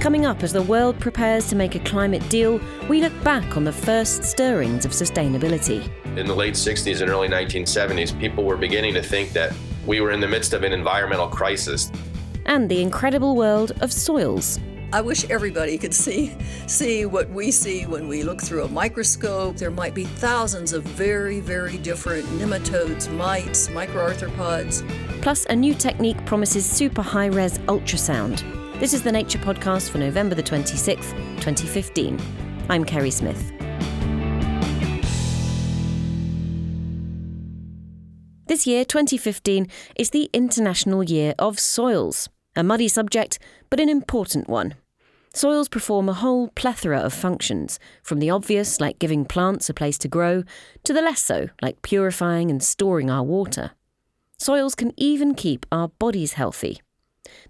Coming up, as the world prepares to make a climate deal, we look back on the first stirrings of sustainability. In the late 60s and early 1970s, people were beginning to think that we were in the midst of an environmental crisis. And the incredible world of soils. I wish everybody could see see what we see when we look through a microscope. There might be thousands of very, very different nematodes, mites, microarthropods. Plus, a new technique promises super high res ultrasound. This is the Nature Podcast for November the 26th, 2015. I'm Kerry Smith. This year, 2015, is the International Year of Soils. A muddy subject, but an important one. Soils perform a whole plethora of functions, from the obvious, like giving plants a place to grow, to the less so, like purifying and storing our water. Soils can even keep our bodies healthy.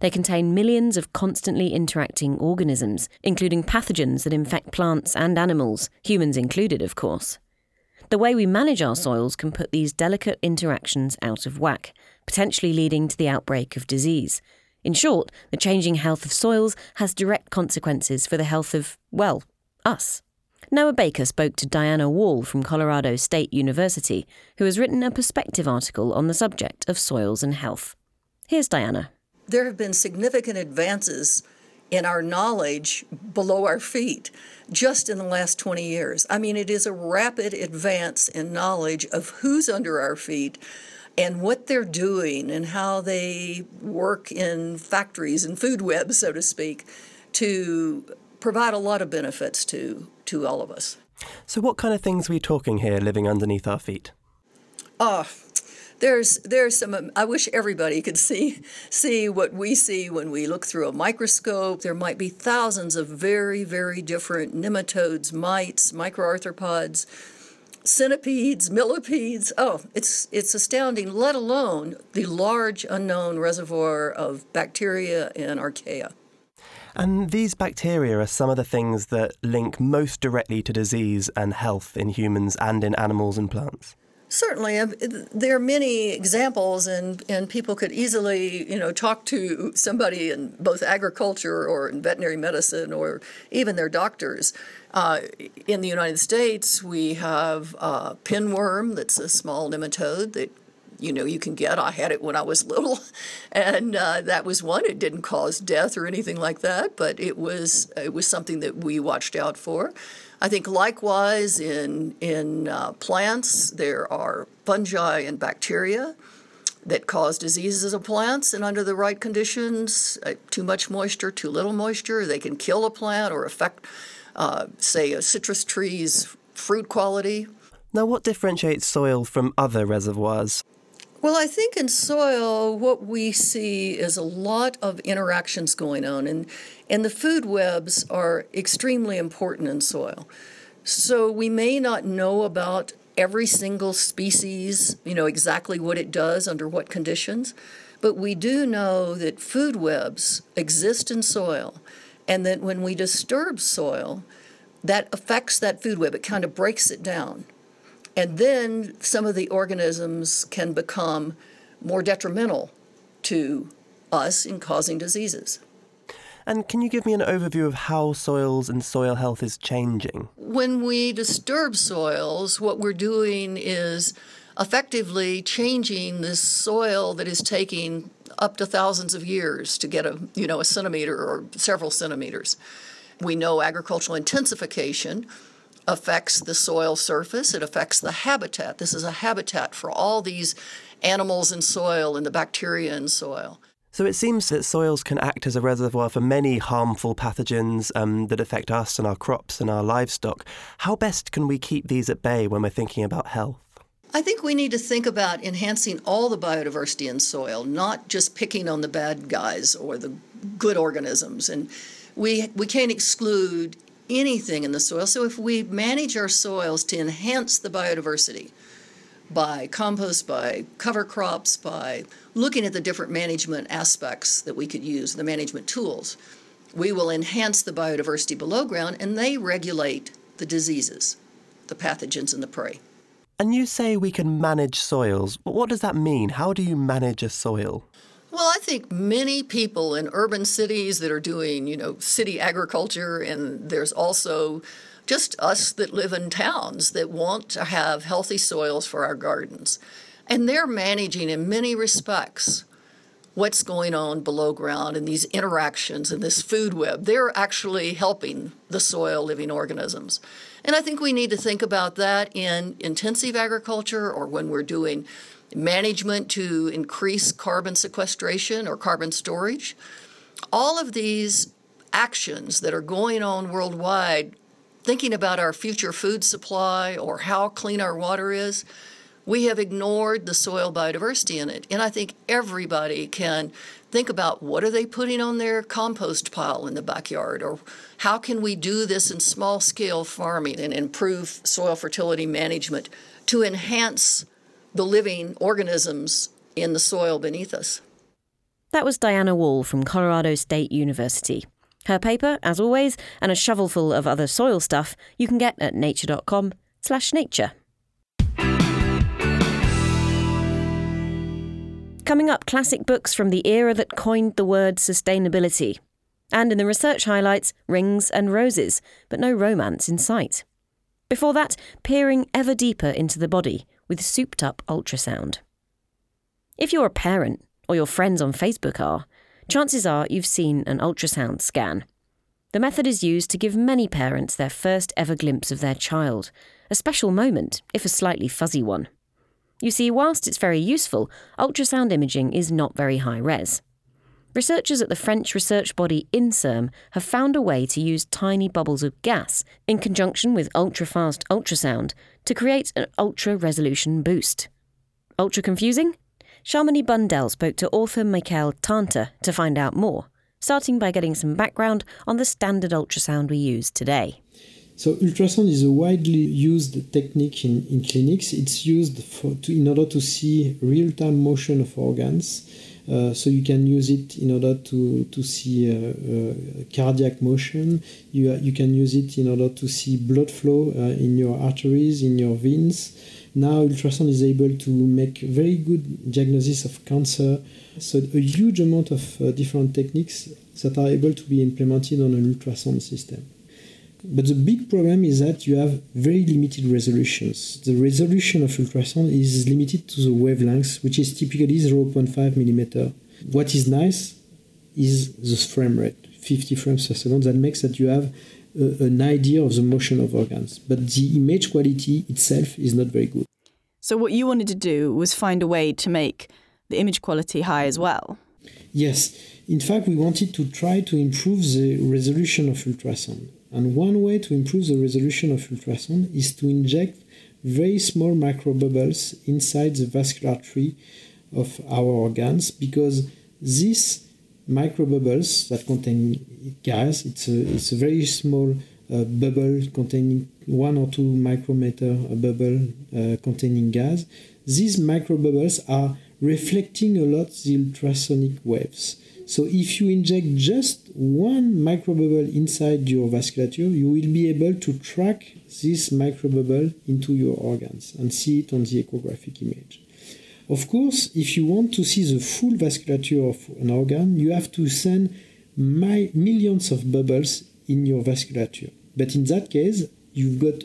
They contain millions of constantly interacting organisms, including pathogens that infect plants and animals, humans included, of course. The way we manage our soils can put these delicate interactions out of whack, potentially leading to the outbreak of disease. In short, the changing health of soils has direct consequences for the health of, well, us. Noah Baker spoke to Diana Wall from Colorado State University, who has written a perspective article on the subject of soils and health. Here's Diana there have been significant advances in our knowledge below our feet just in the last 20 years. I mean, it is a rapid advance in knowledge of who's under our feet and what they're doing and how they work in factories and food webs, so to speak, to provide a lot of benefits to, to all of us. So, what kind of things are we talking here living underneath our feet? Oh, there's there's some I wish everybody could see see what we see when we look through a microscope. There might be thousands of very very different nematodes, mites, microarthropods, centipedes, millipedes. Oh, it's it's astounding, let alone the large unknown reservoir of bacteria and archaea. And these bacteria are some of the things that link most directly to disease and health in humans and in animals and plants. Certainly, there are many examples, and, and people could easily, you know, talk to somebody in both agriculture or in veterinary medicine or even their doctors. Uh, in the United States, we have uh, pinworm, that's a small nematode that you know you can get. I had it when I was little, and uh, that was one. It didn't cause death or anything like that, but it was it was something that we watched out for. I think likewise in in uh, plants there are fungi and bacteria that cause diseases of plants, and under the right conditions, uh, too much moisture, too little moisture, they can kill a plant or affect, uh, say, a citrus tree's fruit quality. Now, what differentiates soil from other reservoirs? Well, I think in soil, what we see is a lot of interactions going on, and, and the food webs are extremely important in soil. So we may not know about every single species, you know, exactly what it does under what conditions, but we do know that food webs exist in soil, and that when we disturb soil, that affects that food web. It kind of breaks it down. And then some of the organisms can become more detrimental to us in causing diseases. And can you give me an overview of how soils and soil health is changing? When we disturb soils, what we're doing is effectively changing this soil that is taking up to thousands of years to get a you know a centimeter or several centimeters. We know agricultural intensification affects the soil surface, it affects the habitat. This is a habitat for all these animals in soil and the bacteria in soil. So it seems that soils can act as a reservoir for many harmful pathogens um, that affect us and our crops and our livestock. How best can we keep these at bay when we're thinking about health? I think we need to think about enhancing all the biodiversity in soil, not just picking on the bad guys or the good organisms. And we, we can't exclude anything in the soil. So if we manage our soils to enhance the biodiversity by compost, by cover crops, by looking at the different management aspects that we could use, the management tools, we will enhance the biodiversity below ground and they regulate the diseases, the pathogens, and the prey. And you say we can manage soils. But what does that mean? How do you manage a soil? Well, I think many people in urban cities that are doing, you know, city agriculture, and there's also just us that live in towns that want to have healthy soils for our gardens. And they're managing in many respects what's going on below ground and these interactions and this food web. They're actually helping the soil living organisms. And I think we need to think about that in intensive agriculture or when we're doing management to increase carbon sequestration or carbon storage. All of these actions that are going on worldwide, thinking about our future food supply or how clean our water is, we have ignored the soil biodiversity in it. And I think everybody can think about what are they putting on their compost pile in the backyard or how can we do this in small scale farming and improve soil fertility management to enhance the living organisms in the soil beneath us. That was Diana Wall from Colorado State University. Her paper, as always, and a shovelful of other soil stuff you can get at nature.com slash nature. Coming up, classic books from the era that coined the word sustainability. And in the research highlights, rings and roses, but no romance in sight. Before that, peering ever deeper into the body with souped up ultrasound. If you're a parent, or your friends on Facebook are, chances are you've seen an ultrasound scan. The method is used to give many parents their first ever glimpse of their child, a special moment, if a slightly fuzzy one. You see, whilst it's very useful, ultrasound imaging is not very high res. Researchers at the French research body INSERM have found a way to use tiny bubbles of gas in conjunction with ultra fast ultrasound to create an ultra resolution boost. Ultra confusing? Shamini Bundell spoke to author Michael Tanter to find out more, starting by getting some background on the standard ultrasound we use today. So ultrasound is a widely used technique in, in clinics. It's used for, to, in order to see real-time motion of organs uh, so you can use it in order to, to see uh, uh, cardiac motion. You, you can use it in order to see blood flow in your arteries, in your veins. Now ultrasound is able to make very good diagnosis of cancer. So a huge amount of different techniques that are able to be implemented on an ultrasound system. But the big problem is that you have very limited resolutions. The resolution of ultrasound is limited to the wavelength, which is typically 0.5 millimeter. What is nice is the frame rate, 50 frames per second. That makes that you have a, an idea of the motion of organs. But the image quality itself is not very good. So what you wanted to do was find a way to make the image quality high as well. Yes. In fact, we wanted to try to improve the resolution of ultrasound. And one way to improve the resolution of ultrasound is to inject very small microbubbles inside the vascular tree of our organs because these microbubbles that contain gas, it's a, it's a very small uh, bubble containing one or two micrometer bubble uh, containing gas. These microbubbles are reflecting a lot the ultrasonic waves. So if you inject just one microbubble inside your vasculature, you will be able to track this microbubble into your organs and see it on the echographic image. Of course, if you want to see the full vasculature of an organ, you have to send my, millions of bubbles in your vasculature. But in that case, you've got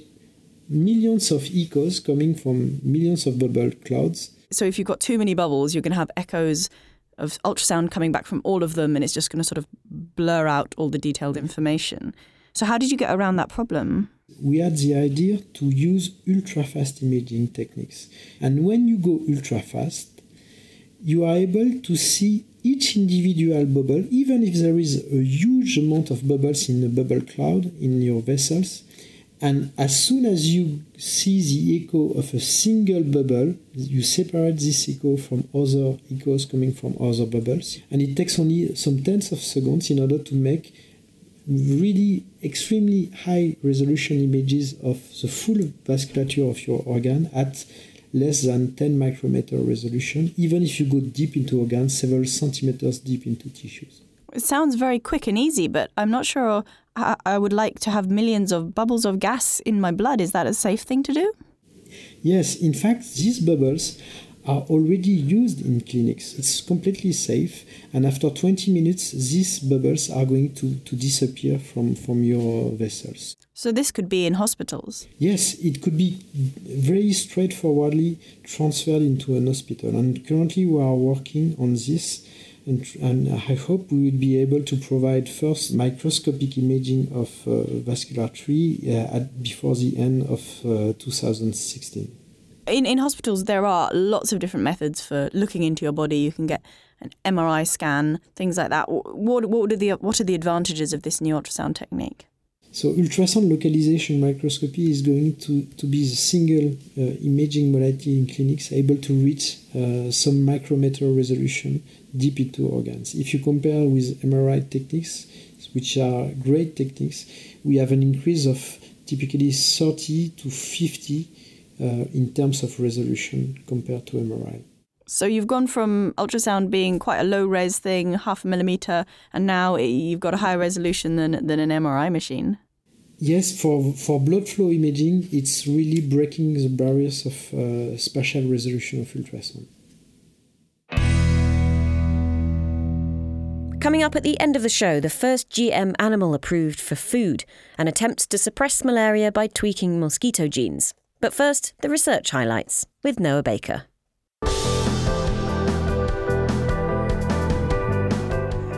millions of echoes coming from millions of bubble clouds. So if you've got too many bubbles, you're going to have echoes of ultrasound coming back from all of them, and it's just going to sort of blur out all the detailed information. So, how did you get around that problem? We had the idea to use ultra fast imaging techniques. And when you go ultra fast, you are able to see each individual bubble, even if there is a huge amount of bubbles in the bubble cloud in your vessels, and as soon as you see the echo of a single bubble, you separate this echo from other echoes coming from other bubbles. And it takes only some tenths of seconds in order to make really extremely high resolution images of the full vasculature of your organ at less than 10 micrometer resolution, even if you go deep into organs, several centimeters deep into tissues. It sounds very quick and easy, but I'm not sure I would like to have millions of bubbles of gas in my blood. Is that a safe thing to do? Yes, in fact, these bubbles are already used in clinics. It's completely safe, and after 20 minutes, these bubbles are going to, to disappear from, from your vessels. So, this could be in hospitals? Yes, it could be very straightforwardly transferred into an hospital. And currently, we are working on this. And, and I hope we will be able to provide first microscopic imaging of uh, vascular tree uh, at, before the end of uh, 2016 in, in hospitals, there are lots of different methods for looking into your body. You can get an MRI scan, things like that. What, what, are, the, what are the advantages of this new ultrasound technique? So, ultrasound localization microscopy is going to, to be the single uh, imaging modality in clinics able to reach uh, some micrometer resolution deep into organs. If you compare with MRI techniques, which are great techniques, we have an increase of typically 30 to 50 uh, in terms of resolution compared to MRI. So you've gone from ultrasound being quite a low res thing, half a millimeter, and now you've got a higher resolution than, than an MRI machine. Yes, for, for blood flow imaging, it's really breaking the barriers of uh, spatial resolution of ultrasound. Coming up at the end of the show, the first GM animal approved for food and attempts to suppress malaria by tweaking mosquito genes. But first, the research highlights with Noah Baker.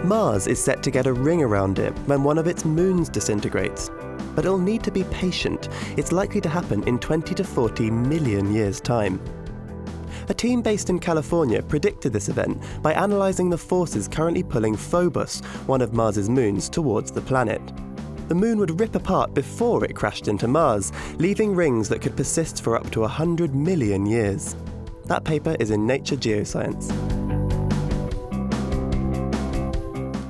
Mars is set to get a ring around it when one of its moons disintegrates. But it'll need to be patient. It's likely to happen in 20 to 40 million years' time. A team based in California predicted this event by analysing the forces currently pulling Phobos, one of Mars's moons, towards the planet the moon would rip apart before it crashed into Mars, leaving rings that could persist for up to 100 million years. That paper is in Nature Geoscience.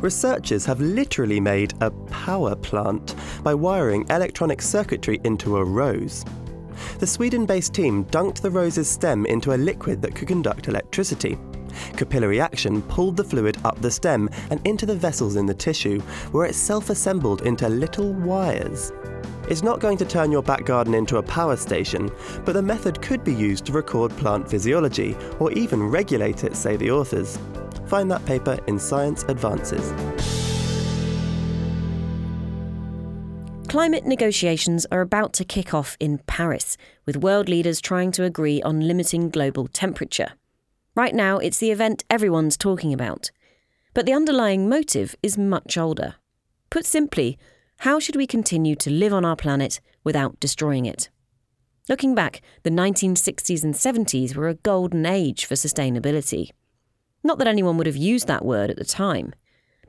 Researchers have literally made a power plant by wiring electronic circuitry into a rose. The Sweden based team dunked the rose's stem into a liquid that could conduct electricity. Capillary action pulled the fluid up the stem and into the vessels in the tissue, where it self assembled into little wires. It's not going to turn your back garden into a power station, but the method could be used to record plant physiology or even regulate it, say the authors. Find that paper in Science Advances. Climate negotiations are about to kick off in Paris, with world leaders trying to agree on limiting global temperature. Right now, it's the event everyone's talking about. But the underlying motive is much older. Put simply, how should we continue to live on our planet without destroying it? Looking back, the 1960s and 70s were a golden age for sustainability. Not that anyone would have used that word at the time.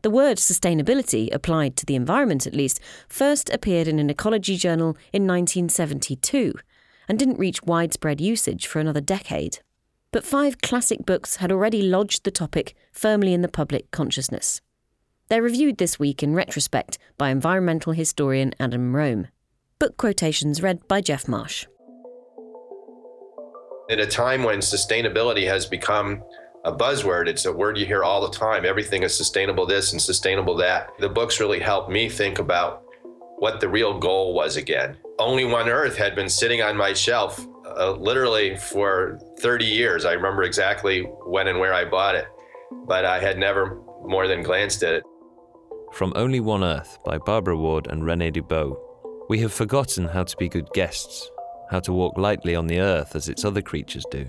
The word sustainability, applied to the environment at least, first appeared in an ecology journal in 1972 and didn't reach widespread usage for another decade but five classic books had already lodged the topic firmly in the public consciousness. They're reviewed this week in retrospect by environmental historian Adam Rome. Book quotations read by Jeff Marsh. At a time when sustainability has become a buzzword, it's a word you hear all the time. Everything is sustainable this and sustainable that. The books really helped me think about what the real goal was again. Only One Earth had been sitting on my shelf uh, literally for 30 years. I remember exactly when and where I bought it, but I had never more than glanced at it. From Only One Earth by Barbara Ward and René Dubos. We have forgotten how to be good guests, how to walk lightly on the earth as its other creatures do.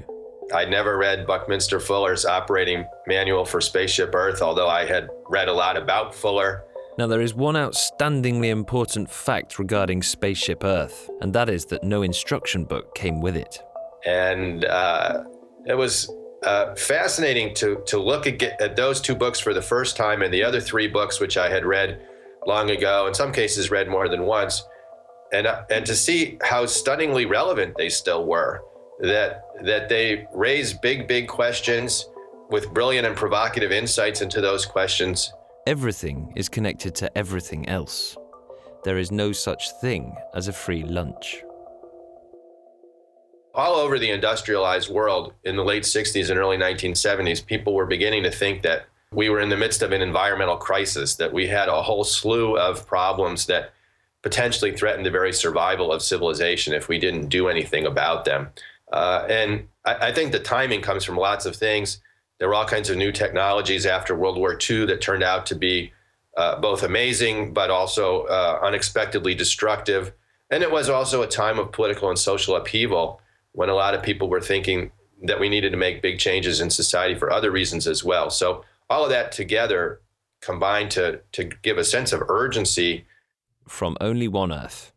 I'd never read Buckminster Fuller's operating manual for Spaceship Earth, although I had read a lot about Fuller now, there is one outstandingly important fact regarding Spaceship Earth, and that is that no instruction book came with it. And uh, it was uh, fascinating to, to look at, at those two books for the first time and the other three books, which I had read long ago, in some cases read more than once, and, uh, and to see how stunningly relevant they still were. That, that they raise big, big questions with brilliant and provocative insights into those questions Everything is connected to everything else. There is no such thing as a free lunch. All over the industrialized world in the late 60s and early 1970s, people were beginning to think that we were in the midst of an environmental crisis, that we had a whole slew of problems that potentially threatened the very survival of civilization if we didn't do anything about them. Uh, and I, I think the timing comes from lots of things. There were all kinds of new technologies after World War II that turned out to be uh, both amazing but also uh, unexpectedly destructive. And it was also a time of political and social upheaval when a lot of people were thinking that we needed to make big changes in society for other reasons as well. So all of that together combined to to give a sense of urgency. From only one Earth.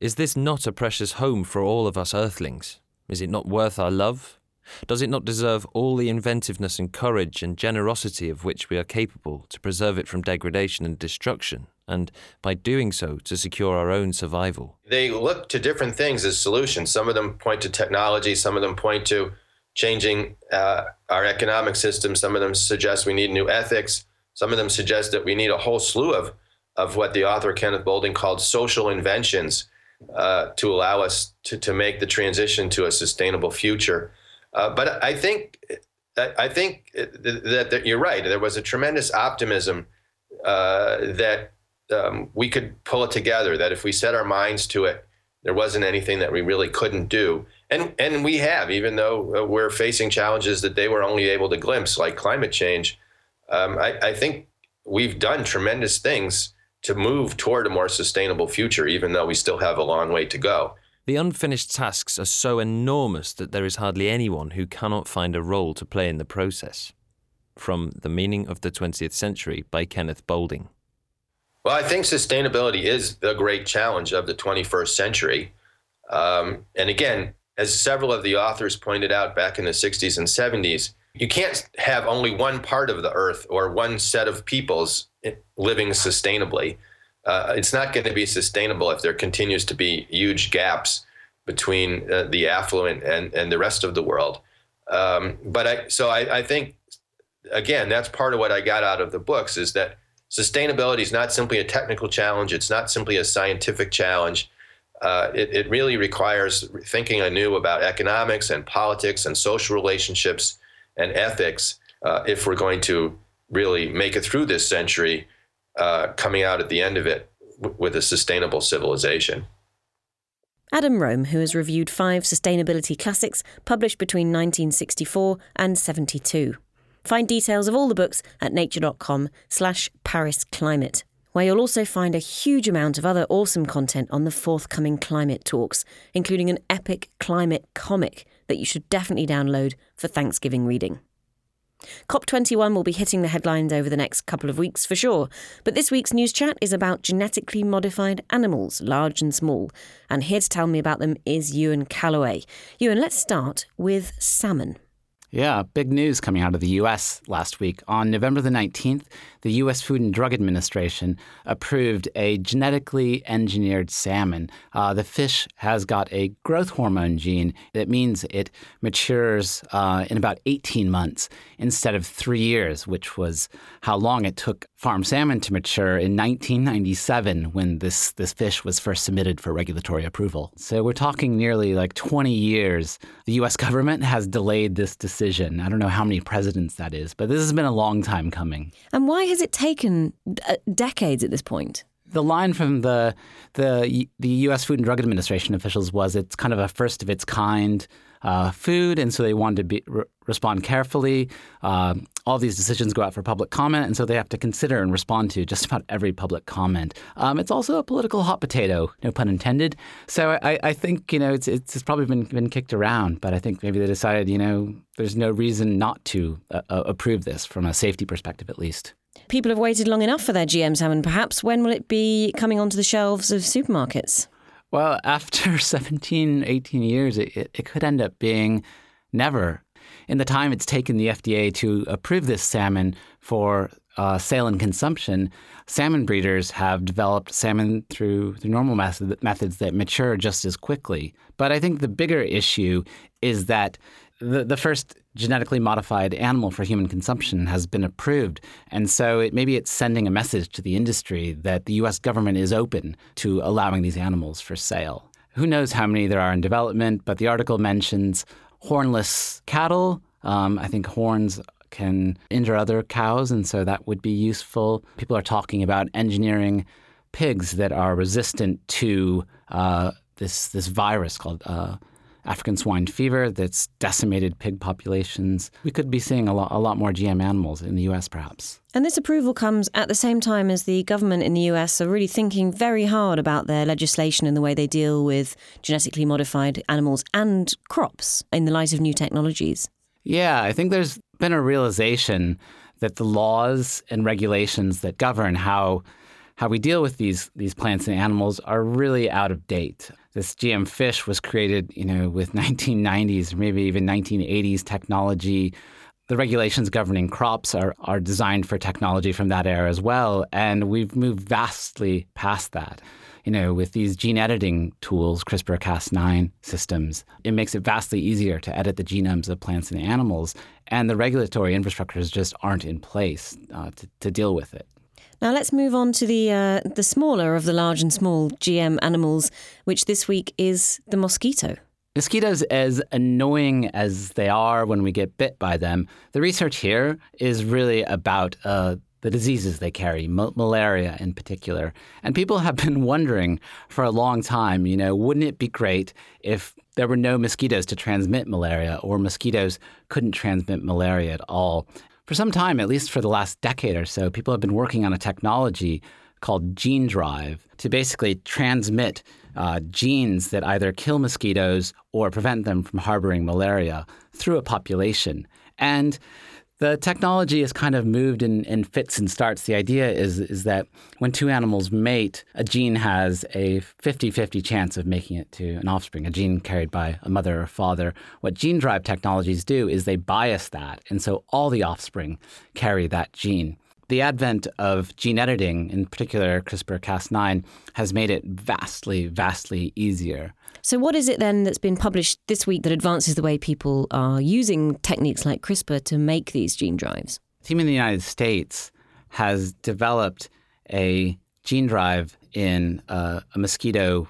Is this not a precious home for all of us Earthlings? Is it not worth our love? Does it not deserve all the inventiveness and courage and generosity of which we are capable to preserve it from degradation and destruction, and by doing so to secure our own survival? They look to different things as solutions. Some of them point to technology, some of them point to changing uh, our economic system, some of them suggest we need new ethics, some of them suggest that we need a whole slew of, of what the author Kenneth Boulding called social inventions uh, to allow us to, to make the transition to a sustainable future. Uh, but I think I think that, that, you're right. There was a tremendous optimism uh, that um, we could pull it together. That if we set our minds to it, there wasn't anything that we really couldn't do. And and we have, even though uh, we're facing challenges that they were only able to glimpse, like climate change um, I, I think we've done tremendous things to move toward a more sustainable future, even though we still have a long way to go. The unfinished tasks are so enormous that there is hardly anyone who cannot find a role to play in the process. From The Meaning of the 20th Century by Kenneth Boulding. Well, I think sustainability is the great challenge of the 21st century. Um, and again, as several of the authors pointed out back in the 60s and 70s, you can't have only one part of the earth or one set of peoples living sustainably. Uh, it's not going to be sustainable if there continues to be huge gaps between uh, the affluent and, and the rest of the world. Um, but I, so I, I think, again, that's part of what I got out of the books is that sustainability is not simply a technical challenge. It's not simply a scientific challenge. Uh, it, it, really requires thinking anew about economics and politics and social relationships and ethics uh, if we're going to really make it through this century, uh, coming out at the end of it w- with a sustainable civilization. Adam Rome, who has reviewed five sustainability classics published between 1964 and 72. Find details of all the books at nature.com slash Paris Climate, where you'll also find a huge amount of other awesome content on the forthcoming climate talks, including an epic climate comic that you should definitely download for Thanksgiving reading. COP21 will be hitting the headlines over the next couple of weeks for sure, but this week's news chat is about genetically modified animals, large and small. And here to tell me about them is Ewen Callaway. Ewen, let's start with salmon. Yeah, big news coming out of the U.S. last week. On November the 19th, the U.S. Food and Drug Administration approved a genetically engineered salmon. Uh, the fish has got a growth hormone gene that means it matures uh, in about 18 months instead of three years, which was how long it took farm salmon to mature in 1997 when this, this fish was first submitted for regulatory approval. So we're talking nearly like 20 years. The U.S. government has delayed this decision. I don't know how many presidents that is, but this has been a long time coming. And why has it taken uh, decades at this point? The line from the the the U.S. Food and Drug Administration officials was it's kind of a first of its kind uh, food, and so they wanted to be, re- respond carefully. Uh, all these decisions go out for public comment, and so they have to consider and respond to just about every public comment. Um, it's also a political hot potato, no pun intended. So I, I think you know it's, it's probably been been kicked around, but I think maybe they decided you know there's no reason not to uh, uh approve this from a safety perspective at least. People have waited long enough for their GM salmon, perhaps. When will it be coming onto the shelves of supermarkets? Well, after 17, 18 years, it, it, could end up being never. In the time it's taken the FDA to approve this salmon for uh, sale and consumption, salmon breeders have developed salmon through the normal method, methods that mature just as quickly. But I think the bigger issue is that the, the first genetically modified animal for human consumption has been approved. And so it, maybe it's sending a message to the industry that the US government is open to allowing these animals for sale. Who knows how many there are in development, but the article mentions hornless cattle. Um, I think horns can injure other cows, and so that would be useful. People are talking about engineering pigs that are resistant to uh, this this virus called uh, African swine fever that's decimated pig populations. We could be seeing a lot, a lot more GM animals in the US, perhaps. And this approval comes at the same time as the government in the US are really thinking very hard about their legislation and the way they deal with genetically modified animals and crops in the light of new technologies. Yeah, I think there's been a realization that the laws and regulations that govern how how we deal with these these plants and animals are really out of date. This GM fish was created, you know, with 1990s or maybe even 1980s technology. The regulations governing crops are, are designed for technology from that era as well, and we've moved vastly past that. You know, with these gene editing tools, CRISPR-Cas9 systems, it makes it vastly easier to edit the genomes of plants and animals, and the regulatory infrastructures just aren't in place uh, to, to deal with it. Now let's move on to the uh, the smaller of the large and small GM animals, which this week is the mosquito. Mosquitoes, as annoying as they are when we get bit by them, the research here is really about uh, the diseases they carry, malaria in particular. And people have been wondering for a long time, you know, wouldn't it be great if there were no mosquitoes to transmit malaria or mosquitoes couldn't transmit malaria at all? For some time, at least for the last decade or so, people have been working on a technology called Gene Drive to basically transmit uh, genes that either kill mosquitoes or prevent them from harboring malaria through a population. And the technology has kind of moved in, in fits and starts. The idea is, is that when two animals mate, a gene has a 50 50 chance of making it to an offspring, a gene carried by a mother or father. What gene drive technologies do is they bias that. And so all the offspring carry that gene. The advent of gene editing, in particular CRISPR Cas9, has made it vastly, vastly easier. So, what is it then that's been published this week that advances the way people are using techniques like CRISPR to make these gene drives? A team in the United States has developed a gene drive in uh, a mosquito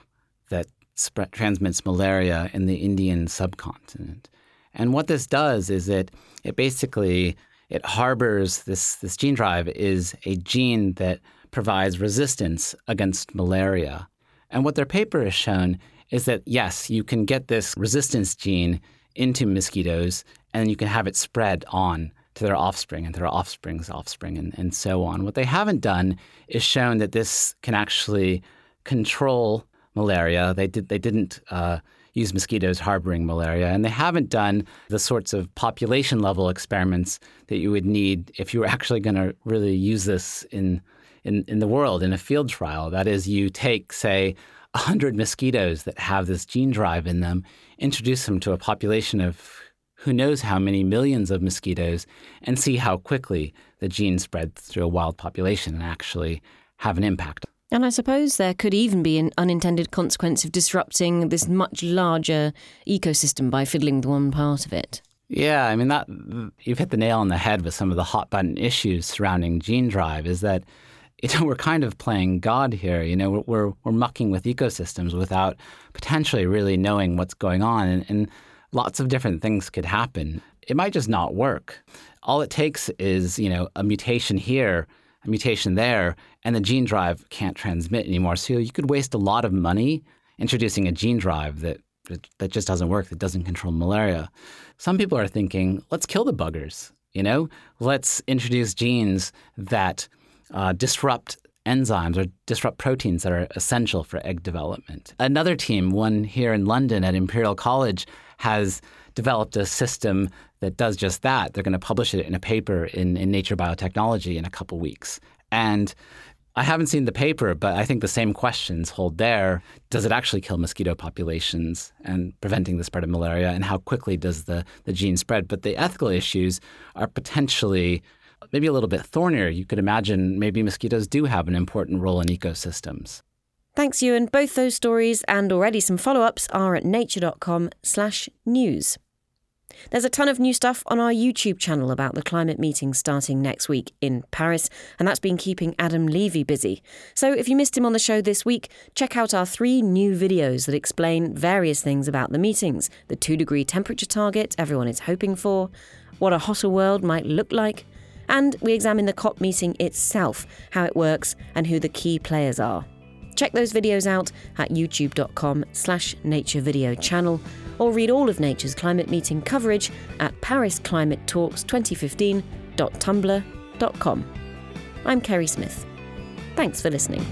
that spread, transmits malaria in the Indian subcontinent. And what this does is it it basically it harbors this this gene drive is a gene that provides resistance against malaria. And what their paper has shown is that yes, you can get this resistance gene into mosquitoes and you can have it spread on to their offspring and their offspring's offspring and, and so on. What they haven't done is shown that this can actually control malaria. They did they didn't uh, use mosquitoes harboring malaria, and they haven't done the sorts of population level experiments that you would need if you were actually going to really use this in, in in the world in a field trial. That is, you take say 100 mosquitoes that have this gene drive in them, introduce them to a population of who knows how many millions of mosquitoes, and see how quickly the gene spreads through a wild population and actually have an impact. And I suppose there could even be an unintended consequence of disrupting this much larger ecosystem by fiddling with one part of it. Yeah, I mean that you've hit the nail on the head with some of the hot button issues surrounding gene drive is that you know, we're kind of playing God here. You know, we're, we're, mucking with ecosystems without potentially really knowing what's going on. And, and lots of different things could happen. It might just not work. All it takes is, you know, a mutation here, a mutation there, and the gene drive can't transmit anymore. So you could waste a lot of money introducing a gene drive that that just doesn't work, that doesn't control malaria. Some people are thinking, let's kill the buggers. You know, let's introduce genes that uh, disrupt enzymes or disrupt proteins that are essential for egg development. Another team, one here in London at Imperial College, has developed a system that does just that. They're going to publish it in a paper in, in Nature Biotechnology in a couple weeks. And I haven't seen the paper, but I think the same questions hold there. Does it actually kill mosquito populations and preventing the spread of malaria? And how quickly does the, the gene spread? But the ethical issues are potentially maybe a little bit thornier. You could imagine maybe mosquitoes do have an important role in ecosystems. Thanks, Ewen. Both those stories and already some follow-ups are at nature.com slash news. There's a ton of new stuff on our YouTube channel about the climate meeting starting next week in Paris, and that's been keeping Adam Levy busy. So if you missed him on the show this week, check out our three new videos that explain various things about the meetings the two degree temperature target everyone is hoping for, what a hotter world might look like, and we examine the COP meeting itself, how it works, and who the key players are. Check those videos out at youtube.com slash nature video channel or read all of Nature's climate meeting coverage at parisclimatetalks2015.tumblr.com. I'm Kerry Smith. Thanks for listening.